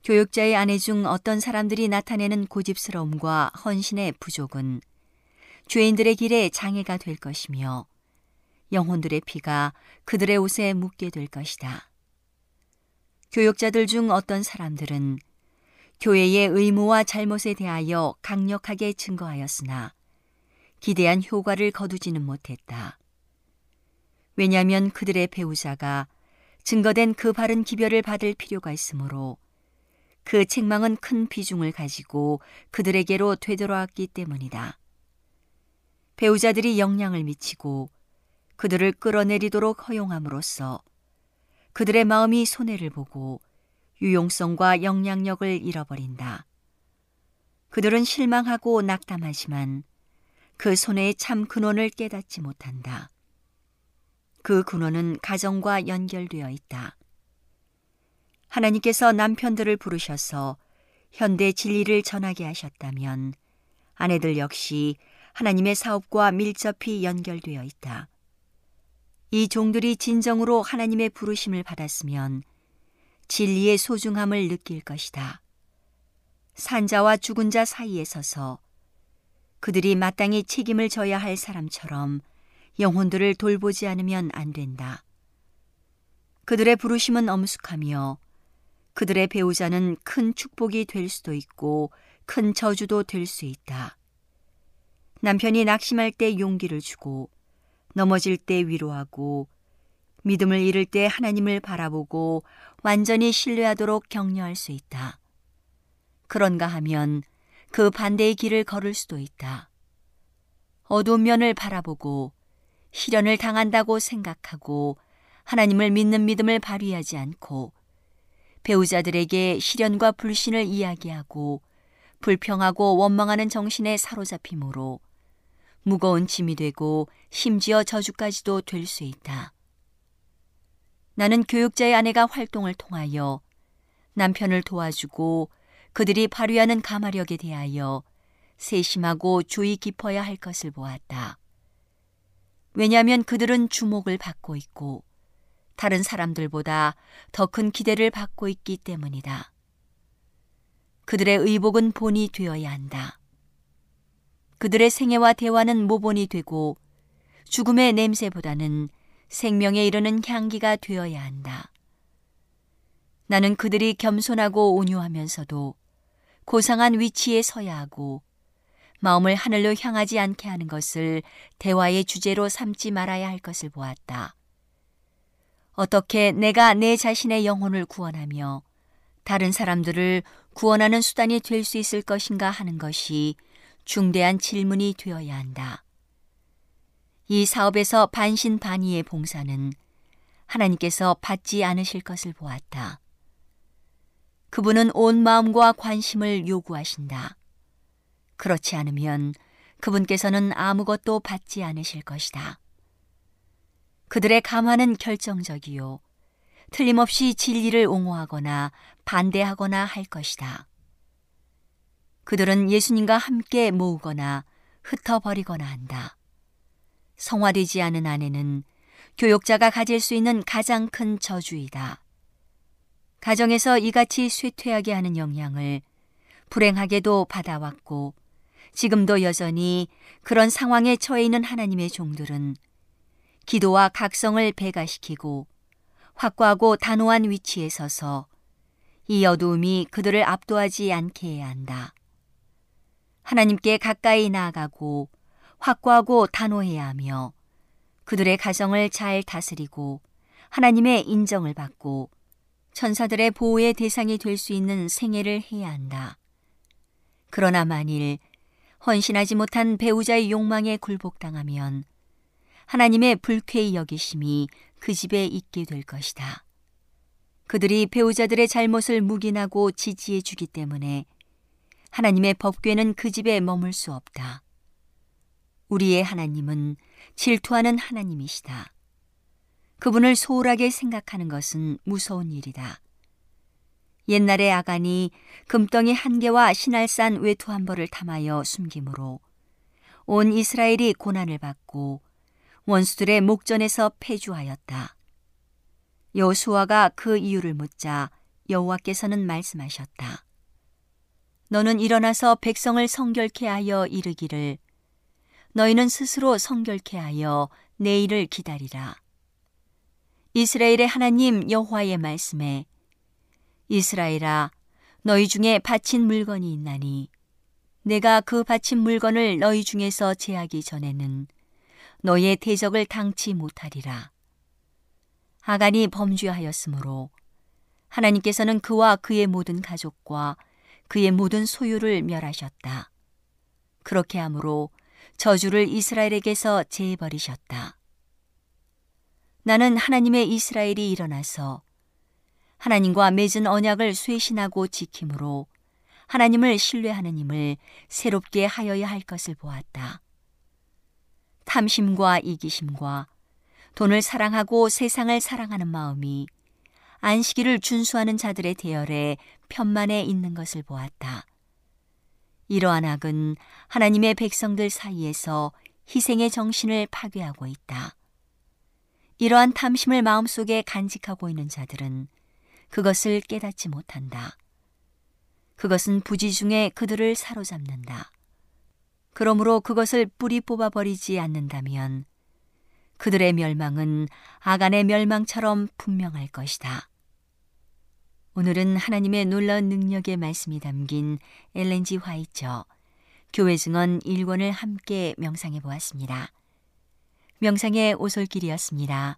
교역자의 아내 중 어떤 사람들이 나타내는 고집스러움과 헌신의 부족은 죄인들의 길에 장애가 될 것이며 영혼들의 피가 그들의 옷에 묻게 될 것이다. 교역자들 중 어떤 사람들은 교회의 의무와 잘못에 대하여 강력하게 증거하였으나 기대한 효과를 거두지는 못했다. 왜냐하면 그들의 배우자가 증거된 그 바른 기별을 받을 필요가 있으므로 그 책망은 큰 비중을 가지고 그들에게로 되돌아왔기 때문이다. 배우자들이 영향을 미치고 그들을 끌어내리도록 허용함으로써 그들의 마음이 손해를 보고 유용성과 영향력을 잃어버린다. 그들은 실망하고 낙담하지만 그 손해의 참 근원을 깨닫지 못한다. 그 근원은 가정과 연결되어 있다. 하나님께서 남편들을 부르셔서 현대 진리를 전하게 하셨다면 아내들 역시 하나님의 사업과 밀접히 연결되어 있다. 이 종들이 진정으로 하나님의 부르심을 받았으면 진리의 소중함을 느낄 것이다. 산자와 죽은 자 사이에 서서 그들이 마땅히 책임을 져야 할 사람처럼 영혼들을 돌보지 않으면 안 된다. 그들의 부르심은 엄숙하며 그들의 배우자는 큰 축복이 될 수도 있고 큰 저주도 될 수 있다. 남편이 낙심할 때 용기를 주고 넘어질 때 위로하고 믿음을 잃을 때 하나님을 바라보고 완전히 신뢰하도록 격려할 수 있다. 그런가 하면 그 반대의 길을 걸을 수도 있다. 어두운 면을 바라보고 시련을 당한다고 생각하고 하나님을 믿는 믿음을 발휘하지 않고 배우자들에게 시련과 불신을 이야기하고 불평하고 원망하는 정신에 사로잡힘으로 무거운 짐이 되고 심지어 저주까지도 될 수 있다. 나는 교육자의 아내가 활동을 통하여 남편을 도와주고 그들이 발휘하는 가마력에 대하여 세심하고 주의 깊어야 할 것을 보았다. 왜냐하면 그들은 주목을 받고 있고 다른 사람들보다 더 큰 기대를 받고 있기 때문이다. 그들의 의복은 본이 되어야 한다. 그들의 생애와 대화는 모본이 되고 죽음의 냄새보다는 생명에 이르는 향기가 되어야 한다. 나는 그들이 겸손하고 온유하면서도 고상한 위치에 서야 하고 마음을 하늘로 향하지 않게 하는 것을 대화의 주제로 삼지 말아야 할 것을 보았다. 어떻게 내가 내 자신의 영혼을 구원하며 다른 사람들을 구원하는 수단이 될 수 있을 것인가 하는 것이 중대한 질문이 되어야 한다. 이 사업에서 반신반의의 봉사는 하나님께서 받지 않으실 것을 보았다. 그분은 온 마음과 관심을 요구하신다. 그렇지 않으면 그분께서는 아무것도 받지 않으실 것이다. 그들의 감화는 결정적이요. 틀림없이 진리를 옹호하거나 반대하거나 할 것이다. 그들은 예수님과 함께 모으거나 흩어버리거나 한다. 성화되지 않은 아내는 교역자가 가질 수 있는 가장 큰 저주이다. 가정에서 이같이 쇠퇴하게 하는 영향을 불행하게도 받아왔고 지금도 여전히 그런 상황에 처해 있는 하나님의 종들은 기도와 각성을 배가시키고 확고하고 단호한 위치에 서서 이 어두움이 그들을 압도하지 않게 해야 한다. 하나님께 가까이 나아가고 확고하고 단호해야 하며 그들의 가정을 잘 다스리고 하나님의 인정을 받고 천사들의 보호의 대상이 될 수 있는 생애를 해야 한다. 그러나 만일 헌신하지 못한 배우자의 욕망에 굴복당하면 하나님의 불쾌히 여기심이 그 집에 있게 될 것이다. 그들이 배우자들의 잘못을 묵인하고 지지해 주기 때문에 하나님의 법궤는 그 집에 머물 수 없다. 우리의 하나님은 질투하는 하나님이시다. 그분을 소홀하게 생각하는 것은 무서운 일이다. 옛날에 아간이 금덩이 한 개와 신할산 외투 한 벌을 탐하여 숨김으로 온 이스라엘이 고난을 받고 원수들의 목전에서 패주하였다. 여호수아가 그 이유를 묻자 여호와께서는 말씀하셨다. 너는 일어나서 백성을 성결케 하여 이르기를 너희는 스스로 성결케 하여 내일을 기다리라. 이스라엘의 하나님 여호와의 말씀에 이스라엘아 너희 중에 바친 물건이 있나니 내가 그 바친 물건을 너희 중에서 제하기 전에는 너의 대적을 당치 못하리라. 아간이 범죄하였으므로 하나님께서는 그와 그의 모든 가족과 그의 모든 소유를 멸하셨다. 그렇게 함으로 저주를 이스라엘에게서 제해버리셨다. 나는 하나님의 이스라엘이 일어나서 하나님과 맺은 언약을 쇄신하고 지킴으로 하나님을 신뢰하는 힘을 새롭게 하여야 할 것을 보았다. 탐심과 이기심과 돈을 사랑하고 세상을 사랑하는 마음이 안식일을 준수하는 자들의 대열에 편만에 있는 것을 보았다. 이러한 악은 하나님의 백성들 사이에서 희생의 정신을 파괴하고 있다. 이러한 탐심을 마음속에 간직하고 있는 자들은 그것을 깨닫지 못한다. 그것은 부지 중에 그들을 사로잡는다. 그러므로 그것을 뿌리 뽑아버리지 않는다면 그들의 멸망은 아간의 멸망처럼 분명할 것이다. 오늘은 하나님의 놀라운 능력의 말씀이 담긴 엘렌지 화이처 교회 증언 1권을 함께 명상해 보았습니다. 명상의 오솔길이었습니다.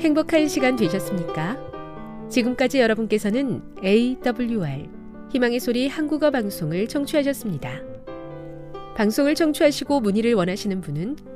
행복한 시간 되셨습니까? 지금까지 여러분께서는 AWR 희망의 소리 한국어 방송을 청취하셨습니다. 방송을 청취하시고 문의를 원하시는 분은